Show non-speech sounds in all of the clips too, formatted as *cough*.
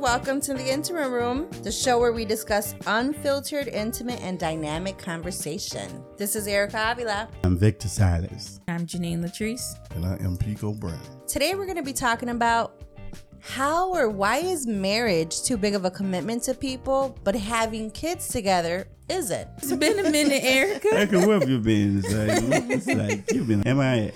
welcome to the Intimate Room, the show where we discuss unfiltered, intimate, and dynamic conversation. This is Erica Avila. I'm Victor Silas. I'm Janine Latrice. And I am Pico Brown. Today we're going to be talking about how or why is marriage too big of a commitment to people, but having kids together isn't? It's been a minute, Erica. Erica, where have you been? It's like, it's like you've been MIA.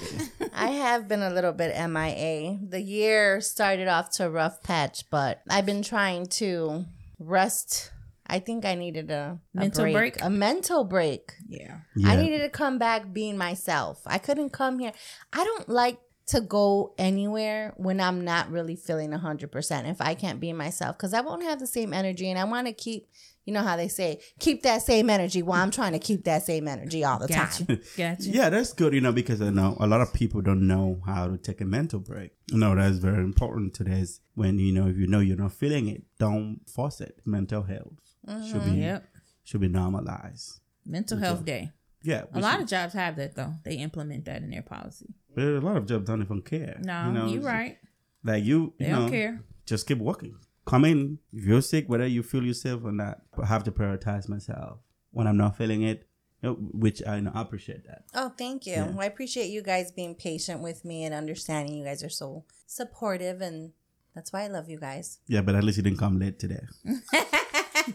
I have been a little bit MIA. The year started off to a rough patch, but I've been trying to rest. I think I needed a, a Mental break? a mental break. Yeah. I needed to come back being myself. I couldn't come here. I don't like to go anywhere when I'm not really feeling 100% if I can't be myself because I won't have the same energy and I want to keep, you know how they say, keep that same energy while I'm trying to keep that same energy all the Gotcha. time. *laughs* Gotcha. Yeah, that's good, you know, because I know a lot of people don't know how to take a mental break. You know, that's very important to this. When, you know, if you know you're not feeling it, don't force it. Mental health should be mm-hmm. Yep. should be normalized. Mental health day. Yeah. A lot of jobs have that though. They implement that in their policy. but a lot of jobs don't even care. No, you know, you're right. Like you, They you don't know, care. just keep working. Come in. If you're sick, whether you feel yourself or not, I have to prioritize myself when I'm not feeling it, you know, which I you know, appreciate that. Oh, thank you. Yeah. Well, I appreciate you guys being patient with me and understanding. You guys are so supportive, and that's why I love you guys. Yeah, but at least you didn't come late today. *laughs*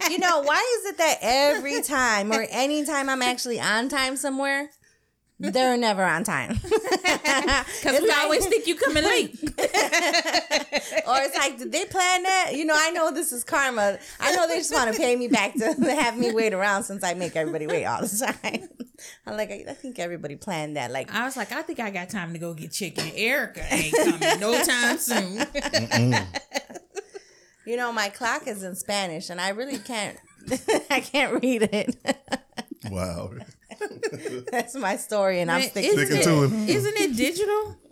you know, why is it that every time or anytime I'm actually on time somewhere, they're never on time? *laughs* Because we always think you coming late. *laughs* or it's like, did they plan that? You know, I know this is karma. I know they just want to pay me back to *laughs* have me wait around since I make everybody wait all the time. I'm like, I think everybody planned that. Like, I was like, I think I got time to go get chicken. Erica ain't coming no time soon. you know, my clock is in Spanish, and I really can't. I can't read it. Wow. *laughs* That's my story, and I'm Man, sticking isn't, it, to it. isn't it digital? *laughs*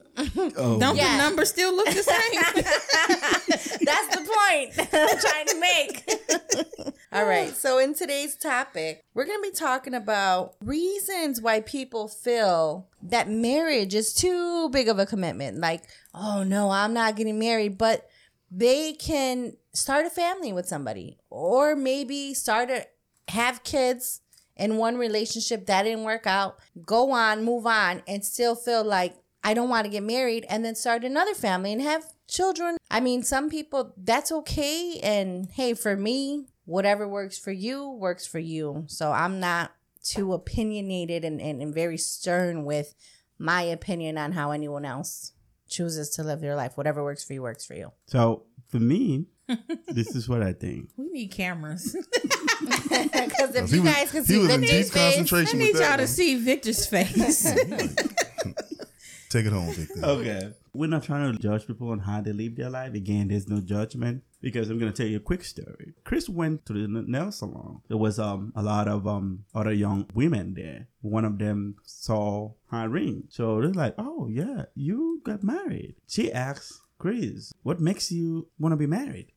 Oh, Don't Yeah. the numbers still look the same? *laughs* That's the point I'm trying to make. All right. So, in today's topic, we're going to be talking about reasons why people feel that marriage is too big of a commitment. Like, oh, no, I'm not getting married, but they can start a family with somebody or maybe start a have kids in one relationship that didn't work out, go on, move on, and still feel like I don't want to get married and then start another family and have children. I mean, some people that's okay. And hey, for me, whatever works for you works for you. So I'm not too opinionated and, and, and very stern with my opinion on how anyone else chooses to live their life. Whatever works for you works for you. So for me, *laughs* this is what I think. we need cameras. *laughs* *laughs* Because if you was- guys can see Victor's face, I need y'all that to see Victor's face. *laughs* *laughs* Take it home, Victor. Okay. We're not trying to judge people on how they live their life. Again, there's no judgment because I'm going to tell you a quick story. Chris went to the nail salon. There was um a lot of um other young women there. One of them saw her ring. So they're like, oh, yeah, you got married. She asked Chris, what makes you want to be married?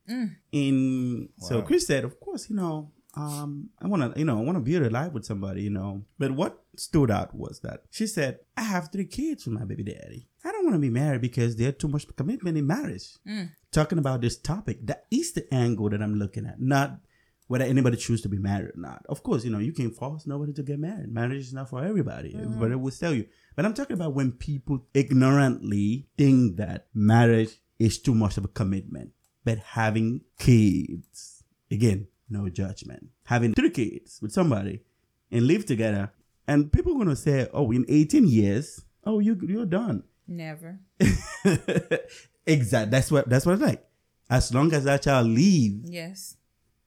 And so Chris said, of course, you know, um, I want to, you know, I want to build a life with somebody, you know. But what stood out was that she said, I have three kids with my baby daddy. I don't want to be married because there's too much commitment in marriage. Talking about this topic, that is the angle that I'm looking at, not whether anybody choose to be married or not. Of course, you know, you can force nobody to get married. Marriage is not for everybody. Everybody will tell you. But I'm talking about when people ignorantly think that marriage is too much of a commitment. But having kids, again, no judgment. Having three kids with somebody and live together, and people are gonna say, "Oh, in 18 years, oh, you you're done." Never. *laughs* exactly. That's what that's what it's like. As long as that child leave, Yes.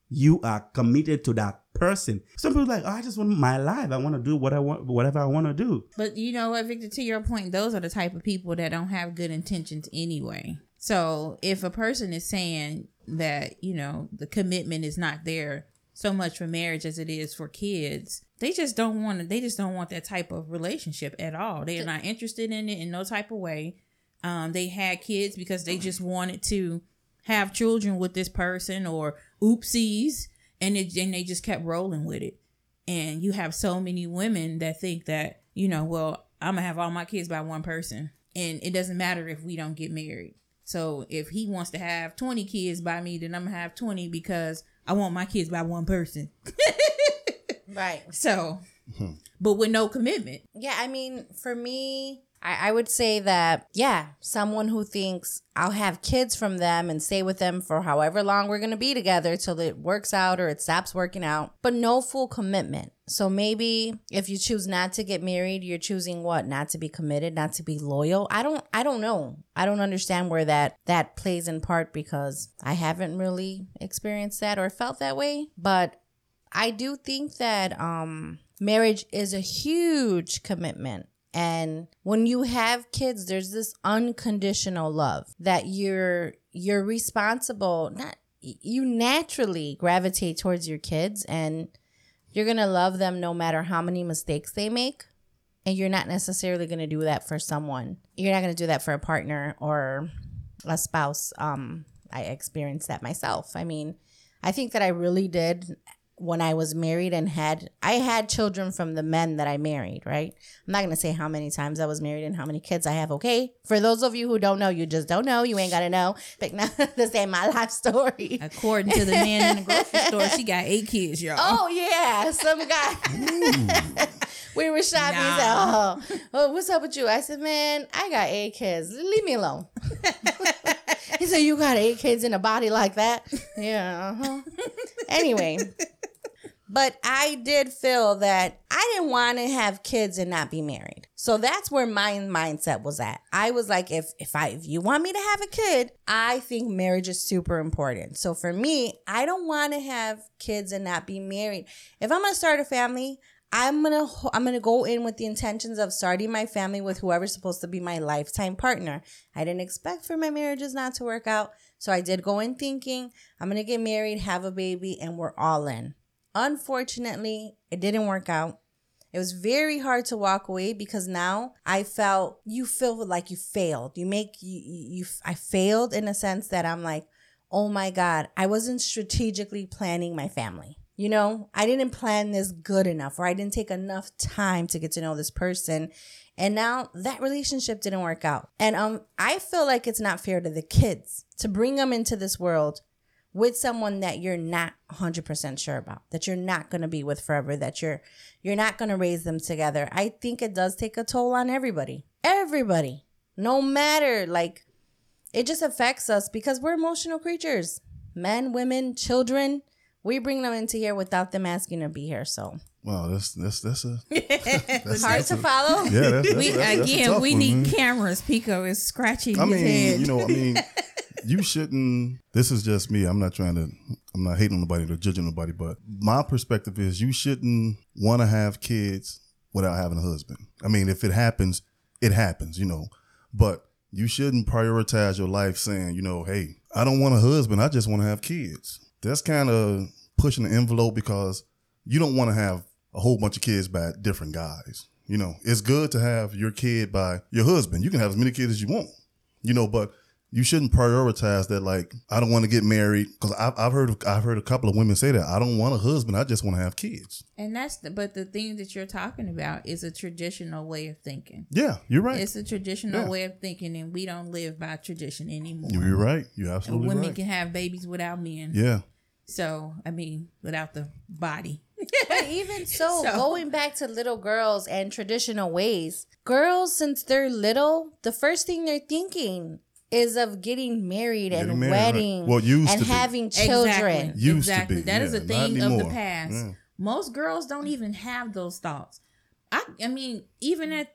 you are committed to that person. Some people are like, oh, I just want my life. I want to do what I want, whatever I want to do. But you know what, Victor, to your point, those are the type of people that don't have good intentions anyway. So if a person is saying that, you know, the commitment is not there so much for marriage as it is for kids, they just don't want to, they just don't want that type of relationship at all. They are not interested in it in no type of way. Um, they had kids because they just wanted to have children with this person or oopsies and it, and they just kept rolling with it. And you have so many women that think that, you know, well, I'm gonna have all my kids by one person. And it doesn't matter if we don't get married. So if he wants to have 20 kids by me, then I'm gonna have 20 because I want my kids by one person. *laughs* Right. So, hmm. but with no commitment. Yeah, I mean, for me, I, I would say that, yeah, someone who thinks I'll have kids from them and stay with them for however long we're going to be together till it works out or it stops working out, but no full commitment. So maybe if you choose not to get married, you're choosing what? Not to be committed, not to be loyal. I don't I don't know. I don't understand where that that plays in part because I haven't really experienced that or felt that way, but I do think that um marriage is a huge commitment. And when you have kids, there's this unconditional love that you're you're responsible, not you naturally gravitate towards your kids and you're going to love them no matter how many mistakes they make. And you're not necessarily going to do that for someone. You're not going to do that for a partner or a spouse. Um I experienced that myself. I mean, I think that I really did when I was married and had I had children from the men that I married, right? I'm not gonna say how many times I was married and how many kids I have, okay? For those of you who don't know, you just don't know. You ain't gotta know. But now *laughs* this ain't my life story. According to the man in the grocery store, she got eight kids, y'all. Oh yeah, some guy. *laughs* we were shopping. He said, "Oh, oh, what's up with you?" I said, "Man, I got eight kids. Leave me alone." *laughs* he said, "You got eight kids in a body like that?" Yeah. Uh-huh. Anyway, but I did feel that I didn't want to have kids and not be married. So that's where my mindset was at. I was like, if if I if you want me to have a kid, I think marriage is super important. So for me, I don't want to have kids and not be married. If I'm gonna start a family, I'm gonna I'm gonna go in with the intentions of starting my family with whoever's supposed to be my lifetime partner. I didn't expect for my marriages not to work out, so I did go in thinking I'm gonna get married, have a baby, and we're all in. Unfortunately, it didn't work out. It was very hard to walk away because now I felt you feel like you failed. You make you, you I failed in a sense that I'm like, "Oh my god, I wasn't strategically planning my family." You know, I didn't plan this good enough or I didn't take enough time to get to know this person. And now that relationship didn't work out. And um I feel like it's not fair to the kids to bring them into this world with someone that you're not 100% sure about that you're not going to be with forever that you're you're not going to raise them together i think it does take a toll on everybody everybody no matter like it just affects us because we're emotional creatures men women children we bring them into here without them asking to be here so Wow, that's that's that's a *laughs* that's, hard that's to a- follow Yeah, that's, that's, we that's, that's a again, tough we one, need man. cameras. Pico is scratching I his mean, head. you know, what I mean, *laughs* you shouldn't. This is just me. I'm not trying to. I'm not hating on nobody or judging nobody, but my perspective is you shouldn't want to have kids without having a husband. I mean, if it happens, it happens, you know. But you shouldn't prioritize your life saying, you know, hey, I don't want a husband. I just want to have kids. That's kind of pushing the envelope because you don't want to have a whole bunch of kids by different guys. You know, it's good to have your kid by your husband. You can have as many kids as you want, you know, but you shouldn't prioritize that. Like, I don't want to get married because I've, I've heard I've heard a couple of women say that I don't want a husband. I just want to have kids. and that's the, but the thing that you're talking about is a traditional way of thinking. Yeah, you're right. It's a traditional Yeah. way of thinking, and we don't live by tradition anymore. you're right. You're And women right. can have babies without men. yeah. So I mean, without the body. But even *laughs* so, So- going back to little girls and traditional ways, girls, since they're little, the first thing they're thinking is of getting married and Getting married, right. wedding Well, used and to be. having children. Exactly. Used to be, That is yeah, a thing of the past. Yeah. Most girls don't even have those thoughts. I I mean, even at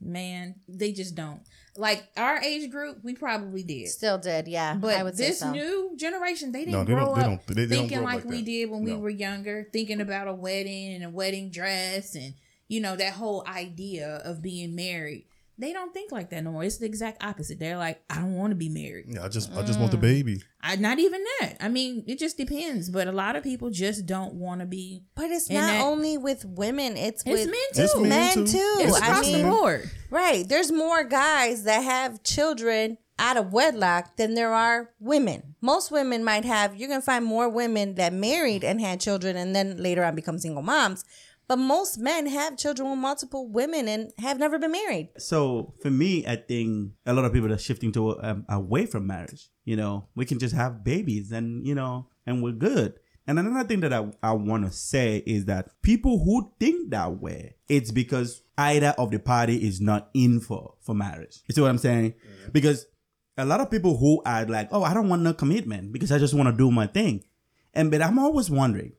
man, they just don't. Like our age group, we probably did. Still did, yeah. But I would say this so. new generation, they didn't No, they grow don't- they up don't- they- they don't thinking grow like, like we did when we were younger, thinking about a wedding and a wedding dress and you know that whole idea of being married. They don't think like that no more. It's the exact opposite. They're like, I don't want to be married. Yeah, I just I just want the mm. baby. I not even that. I mean, it just depends. But a lot of people just don't want to be. But it's not that- only with women, it's, It's with men too. It's men men too. too. It's I across mean, the board. Right. There's more guys that have children out of wedlock than there are women. Most women might have, you're going to find more women that married and had children and then later on become single moms. But most men have children with multiple women and have never been married. So for me, I think a lot of people are shifting to um, away from marriage. You know, we can just have babies and you know, and we're good. And another thing that I, I want to say is that people who think that way, it's because either of the party is not in for for marriage. You see what I'm saying? Because a lot of people who are like, oh, I don't want no commitment because I just want to do my thing. And but I'm always wondering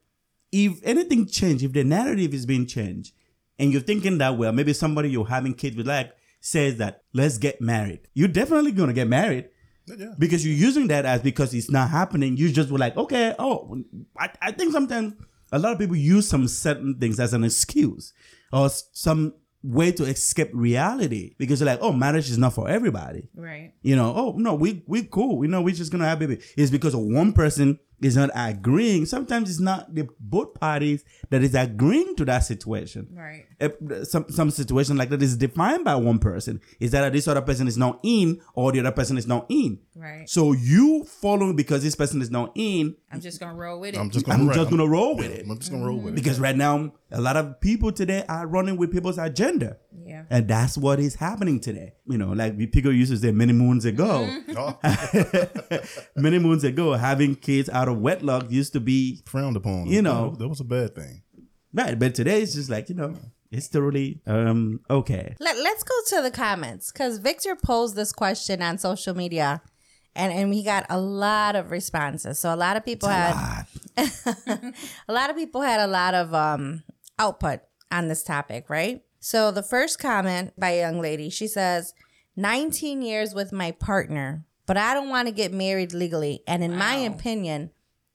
if anything changed, if the narrative is being changed, and you're thinking that well, maybe somebody you're having kids with like says that let's get married. You're definitely gonna get married Yeah. because you're using that as because it's not happening. You just were like, okay, oh, I, I think sometimes a lot of people use some certain things as an excuse or some way to escape reality because they're like, oh, marriage is not for everybody. Right. You know, oh no, we we cool. We know we're just gonna have baby. It's because of one person is not agreeing. Sometimes it's not the both parties that is agreeing to that situation. Right. Eh, Some some situation like that is defined by one person. Is that this other person is not in, or the other person is not in. Right. So you following because this person is not in. I'm just gonna roll with it. I'm just gonna I'm just gonna roll with it I'm just gonna roll with it. because right now a lot of people today are running with people's agenda. Yeah. And that's what is happening today. You know, like we people used to say many moons ago. Oh, *laughs* many moons ago, having kids out of wedlock used to be frowned upon. You know. that, that was a bad thing. right, but today it's just like you know, it's totally um okay. Let, let's go to the comments because Victor posed this question on social media and, and we got a lot of responses. So a lot of people had Ah, *laughs* a lot of people had a lot of um output on this topic, right? So the first comment by a young lady, she says, 19 years with my partner, but I don't want to get married legally. And in my opinion,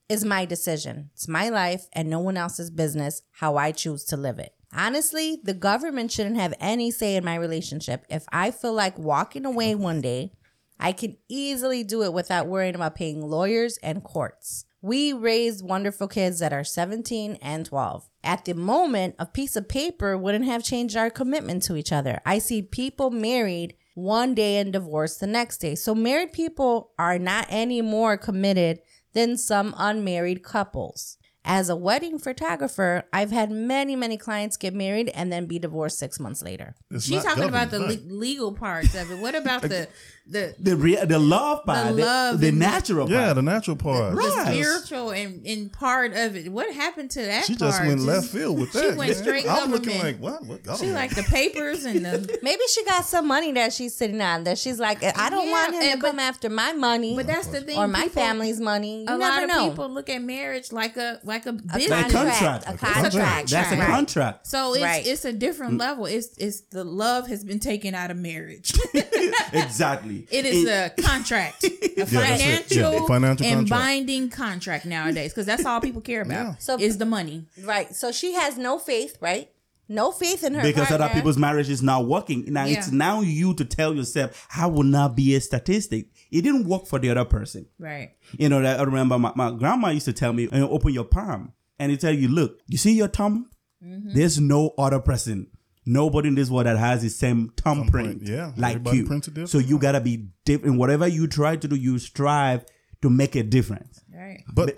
is my decision. It's my life and no one else's business how I choose to live it. Honestly, the government shouldn't have any say in my relationship. If I feel like walking away one day, I can easily do it without worrying about paying lawyers and courts. We raised wonderful kids that are 17 and 12. At the moment, a piece of paper wouldn't have changed our commitment to each other. I see people married one day and divorced the next day. So married people are not any more committed than some unmarried couples. As a wedding photographer, I've had many, many clients get married and then be divorced six months later. It's She's not talking about the le- legal parts of it. What about the *laughs* the the rea- the love part, the, love the and- natural right. Yeah, part. the natural part. the Right. spiritual and, and part of it? What happened to that? She just went left field with that. she went man. straight I'm looking like what? What She government? like the papers and the. *laughs* Maybe she got some money that she's sitting on that she's like, I don't Yeah, want him to but- come after my money But that's the thing. or my people- family's money. You A never lot of know. people look at marriage like a like a a business. contract. A A contract. That's a contract. So it's Right. it's a different mm. level. It's it's the love has been taken out of marriage. *laughs* exactly. It is a contract, *laughs* a that's it. financial, Yeah, financial and contract. binding contract nowadays because that's all people care about. Yeah. So- is the money. Right. So she has no faith, right? No faith in her because partner. other people's marriage is not working. Now Yeah. it's now you to tell yourself, I will not be a statistic. It didn't work for the other person. Right. You know, that I remember my, my grandma used to tell me, "Uh, open your palm. And it tell you, look, you see your thumb? Mm-hmm. There's no other person. Nobody in this world that has the same thumbprint Thumbprint, yeah. like Everybody you. different. So you gotta be different. Whatever you try to do, you strive to make a difference. Right. But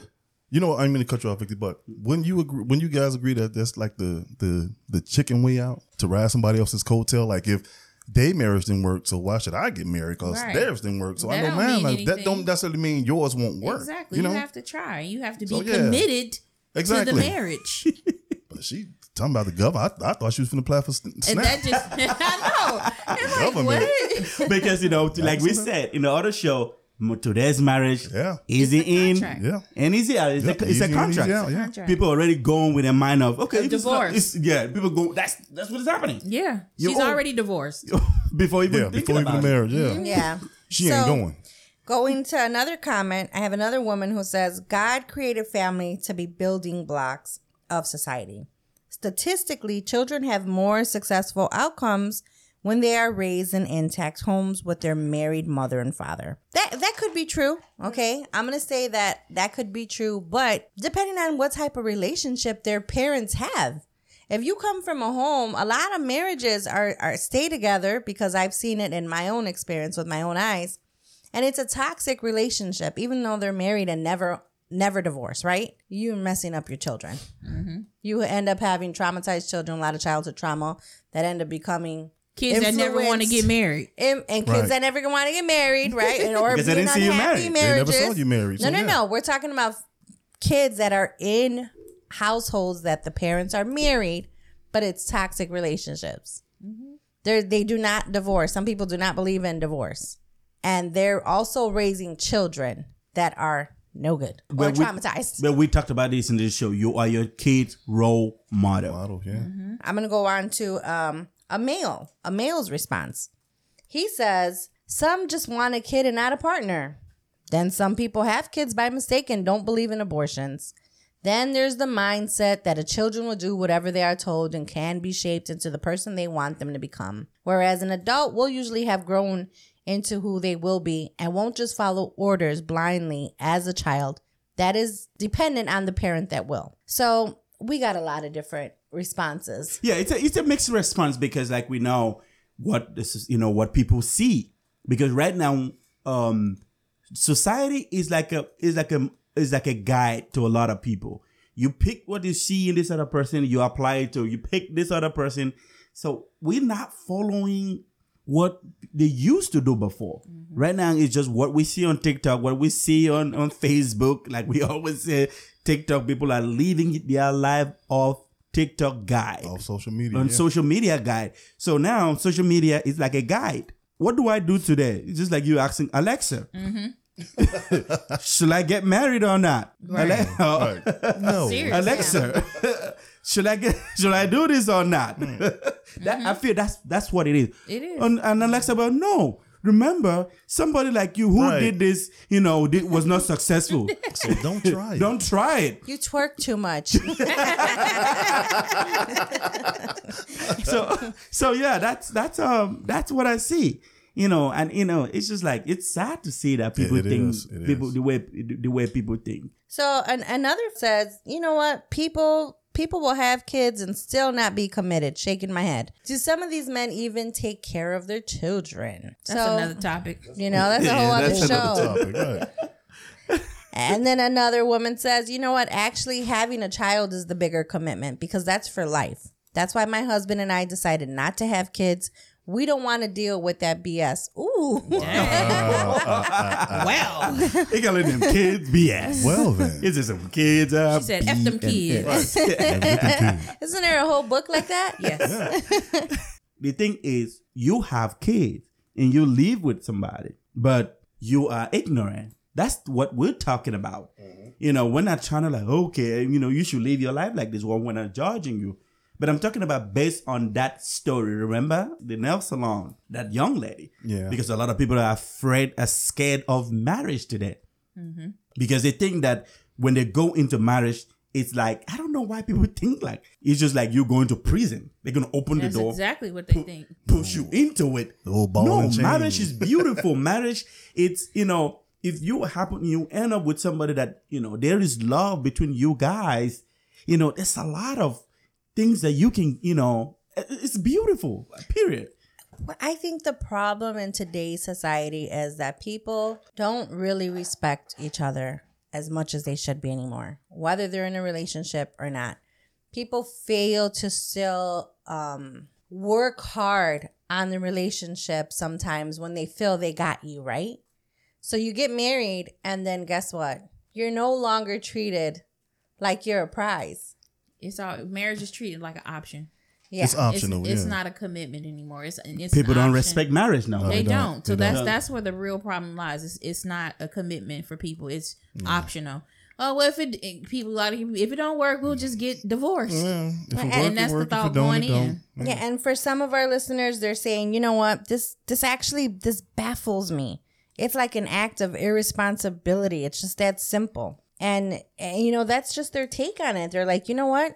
you know, I didn't mean to cut you off, Vicky. But when you agree, when you guys agree that that's like the the the chicken way out to ride somebody else's coattail, like if their marriage didn't work, so why should I get married? Because Right. theirs didn't work, so I know don't mine. mean Like, that don't necessarily mean yours won't work. Exactly. You You, have to try. You have to be So, yeah. committed Exactly. to the marriage. *laughs* but she talking about the government. I, I thought she was finna play for Sn- and that just *laughs* I know. It's like Government. what? because you know, like we said in the other show, m- today's marriage, Yeah. easy It's a in, yeah. and easy out. It's, Yeah, a, it's easy a in, contract. easy out, yeah. Contract. People already going with a mind of okay, Of it's not- divorce. it's- yeah, people go. That's that's what is happening Yeah, You're she's old. already divorced. *laughs* before even Yeah, before even the marriage. Yeah, Mm-hmm. Yeah. *laughs* she ain't So- going. Going to another comment, I have another woman who says God created family to be building blocks of society. Statistically, children have more successful outcomes when they are raised in intact homes with their married mother and father. That that could be true, okay? I'm going to say that that could be true, but depending on what type of relationship their parents have. If you come from a home, a lot of marriages are, are stay together because I've seen it in my own experience with my own eyes. And it's a toxic relationship, even though they're married and never never divorce, right? You're messing up your children. Mm-hmm. You end up having traumatized children, a lot of childhood trauma that end up becoming Kids that never want to get married. and, and kids Right. that never want to get married, right? And, or *laughs* Because they being didn't see you unhappy married. They never saw you married, No, so no, yeah. no. We're talking about kids that are in households that the parents are married, but it's toxic relationships. They're, they do not divorce. Some people do not believe in divorce, and they're also raising children that are no good or But we- traumatized. But we talked about this in this show. You are your kid's role model. Model, yeah. Mm-hmm. I'm gonna go on to um, a male, a male's response. He says some just want a kid and not a partner. Then some people have kids by mistake and don't believe in abortions. Then there's the mindset that a children will do whatever they are told and can be shaped into the person they want them to become. Whereas an adult will usually have grown into who they will be and won't just follow orders blindly as a child. That is dependent on the parent that will. So we got a lot of different responses. Yeah, it's a it's a mixed response because like we know what this is, you know, what people see. Because right now, um, society is like a is like a is like a guide to a lot of people. You pick what you see in this other person, you apply it to you pick this other person. So we're not following what they used to do before. Right now, it's just what we see on TikTok, what we see on, on Facebook. Like we *laughs* always say, TikTok people are living their life off TikTok guide Off social media. on yeah. social media guide. So now social media is like a guide. What do I do today? It's just like you asking Alexa. Mm-hmm. *laughs* Should I get married or not? Ale- Right. No. *laughs* Seriously. Alexa, *laughs* should I get? Should I do this or not? Mm. that I mm-hmm. feel that's that's what it is. It is. And, and Alexa, but no. Remember, somebody like you who Right. did this, you know, did, was not successful. *laughs* So don't try it. Don't try it. You twerk too much. *laughs* *laughs* so so yeah that's that's um that's what i see you know and you know it's just like it's sad to see that people it think is, people is. the way the way people think so an, another says, you know what? People people will have kids and still not be committed. Shaking my head. Do some of these men even take care of their children? That's so another topic. you know that's a whole Yeah, other show. Topic, right. *laughs* And then another woman says, you know what? Actually, having a child is the bigger commitment because that's for life. That's why my husband and I decided not to have kids. We don't want to deal with that BS. Ooh. *laughs* Well, they calling them kids bs Well then. it's just some kids uh, she said, "F them kids." *laughs* Isn't there a whole book like that? Yes. the thing is you have kids and you live with somebody but you are ignorant that's what we're talking about you know we're not trying to like okay you know you should live your life like this well we're not judging you but i'm talking about based on that story remember the nail salon that young lady Yeah. because a lot of people are afraid are scared of marriage today mm-hmm. because they think that when they go into marriage it's like i don't know why people *laughs* think like it's just like you're going to prison they're gonna open That's the door exactly what they think. push you into it. The no, and chain. marriage is beautiful. *laughs* marriage, it's you know, if you happen you end up with somebody that you know there is love between you guys, you know, there's a lot of things that you can you know. It's beautiful. Period. I think the problem in today's society is that people don't really respect each other as much as they should be anymore, whether they're in a relationship or not. People fail to still um, work hard on the relationship sometimes when they feel they got you, right? So you get married, and then guess what? You're no longer treated like you're a prize. It's all marriage is treated like an option. Yeah. It's optional. It's, it's yeah. not a commitment anymore. It's, it's People don't respect marriage now. They They don't. don't. So They that's don't. that's where the real problem lies. It's it's not a commitment for people. It's optional. Oh well, if it, it- people a lot of people if it don't work, we'll just get divorced. Yeah, if it And work, it that's the work. If thought it don't, going it don't. in. Yeah, and for some of our listeners, they're saying, you know what, this this actually this baffles me. It's like an act of irresponsibility. It's just that simple. And, and you know, that's just their take on it. They're like, you know what?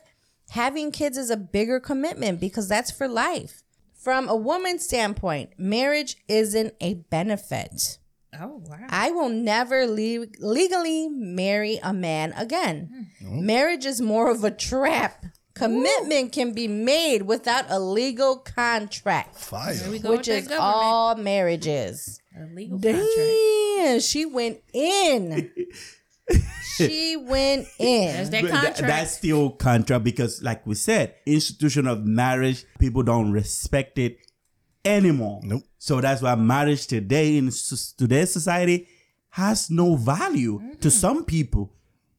Having kids is a bigger commitment because that's for life. From a woman's standpoint, marriage isn't a benefit. Oh wow. I will never le- legally marry a man again. Mm-hmm. Marriage is more of a trap. Commitment can be made without a legal contract, Fire. There we go which is that is government. all marriages. a legal contract. Damn, she went in. *laughs* she went *laughs* in. That's that But tha- that's still contract because, like we said, institution of marriage, people don't respect it anymore. Nope. So that's why marriage today in today's society has no value to some people.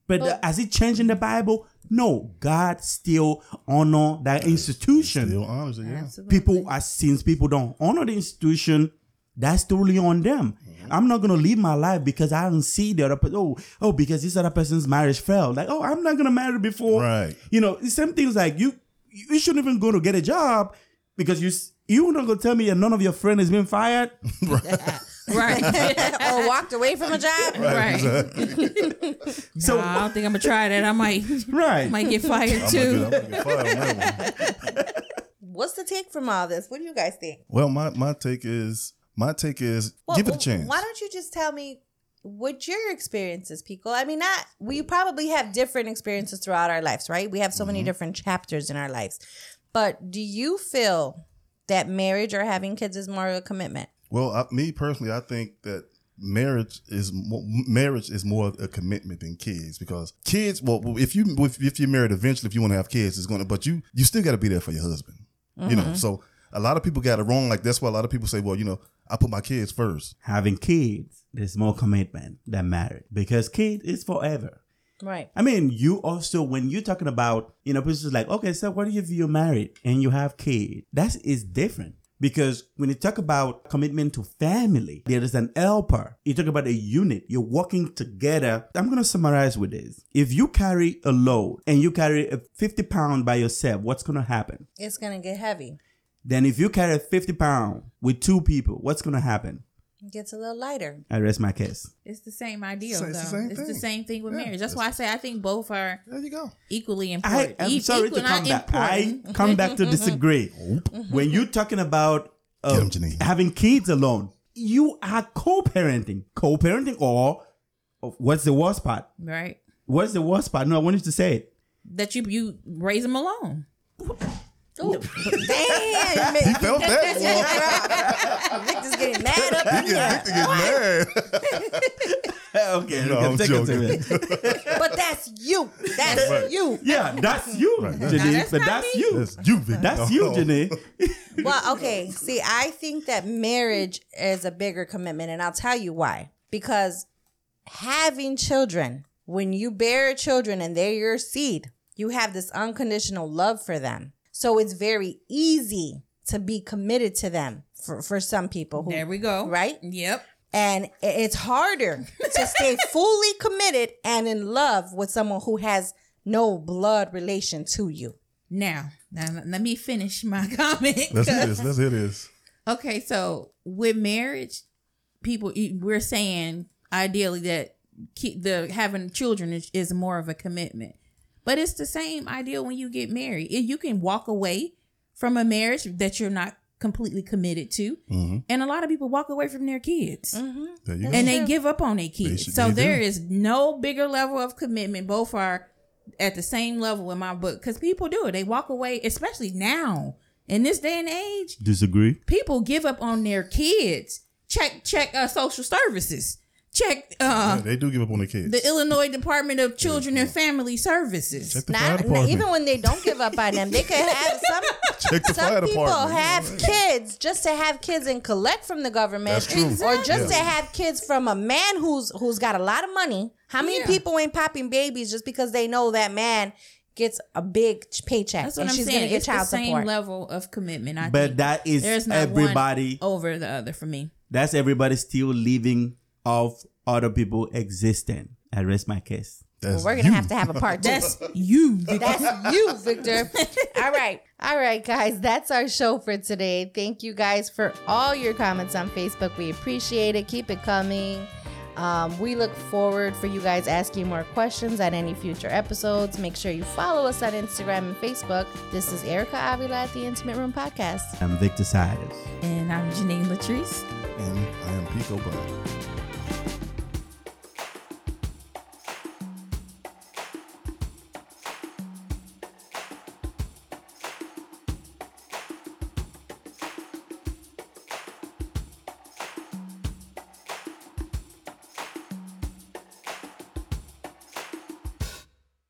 But, uh, has it changed in the Bible? No. God still honor that institution. Still honors it, yeah. Absolutely. people as since people don't honor the institution that's totally on them mm-hmm. i'm not gonna live my life because i don't see the other person oh oh because this other person's marriage failed like oh i'm not gonna marry before Right. you know the same things like you you shouldn't even go to get a job because you s- you not gonna tell me that none of your friend has been fired *laughs* *laughs* right. *laughs* or walked away from a job. right. so Nah, I don't think I'm gonna try that. I might right might get fired I'm too. gonna, get, get fired on that one. What's the take from all this? What do you guys think? Well, my, my take is my take is Well, give it a chance. Why don't you just tell me what your experiences, Pico? I mean, not we probably have different experiences throughout our lives, right? We have so Mm-hmm. many different chapters in our lives. But do you feel that marriage or having kids is more of a commitment? Well, I, me personally, I think that marriage is mo- marriage is more of a commitment than kids because kids. Well, if you if, if you're married, eventually, if you want to have kids, it's going to. But you you still got to be there for your husband. You know, so a lot of people got it wrong. Like that's why a lot of people say, well, you know, I put my kids first. having kids there's more commitment than marriage because kid is forever Right. I mean, you also when you're talking about, you know, people is like, okay, so what if you're married and you have kids? That is different. Because when you talk about commitment to family, there is an helper. You talk about a unit. You're working together. I'm gonna summarize with this. If you carry a load and you carry a 50 pound by yourself, what's gonna happen? It's gonna get heavy. Then if you carry 50 pound with two people, what's gonna happen? It gets a little lighter. I rest my case. It's the same ideal, It's the though. same it's the same thing with Yeah, marriage. That's it's- why I say I think both are There you go. equally important. I, am E- sorry equal, to come not back. I come back to *laughs* disagree. *laughs* when you're talking about uh, Get 'em, having kids alone, you are co-parenting, co-parenting, or or what's the worst part? right? What's the worst part? No, I wanted to say it. That you you raise them alone. Oh, *laughs* damn, He felt that. Victor's getting mad up He in here. get, Victor get mad. *laughs* okay, No, I'm take it to joking. *laughs* But that's you. That's Right. you. Yeah, that's you, Right. Janine. that's but that's me. you. That's you, Victor. That's you. Janine. Well, okay. See, I think that marriage is a bigger commitment, and I'll tell you why. Because having children, when you bear children and they're your seed, you have this unconditional love for them. So it's very easy to be committed to them for, for some people who There we go. right? Yep. And it's harder to stay *laughs* fully committed and in love with someone who has no blood relation to you. Now, now let me finish my *laughs* comment. Let's hear this. Let's hear this. Okay, so with marriage, people we're saying ideally that the having children is, is more of a commitment, but it's the same idea when you get married. If You can walk away from a marriage that you're not completely committed to, and a lot of people walk away from their kids. There you go. and they give up on their kids. should- so they do. there is no bigger level of commitment. Both are at the same level in my book because people do it. They walk away, especially now in this day and age. Disagree. People give up on their kids. Check check uh, social services. Check uh, Yeah, they do give up on the kids. the Illinois Department of Children and Family Services. Check the fire Not, even when they don't give up on them, they could have *laughs* some. Check the fire Some people department. have kids just to have kids and collect from the government, That's true. or just Yeah. to have kids from a man who's who's got a lot of money. How many Yeah. people ain't popping babies just because they know that man gets a big paycheck That's what and I'm she's saying. gonna get It's the child same support? level of commitment. I But think. that is There's not everybody. one over the other for me. That's everybody still living off other people existing. I rest my case. That's We're gonna you. have to have a part two. That's you. That's you, Victor. all right. All right, guys. That's our show for today. Thank you guys for all your comments on Facebook. We appreciate it. Keep it coming. Um, we look forward for you guys asking more questions at any future episodes. Make sure you follow us on Instagram and Facebook. This is Erica Avila at the Intimate Room Podcast. I'm Victor Siders. And I'm Janine Latrice. And I am Pico Brown.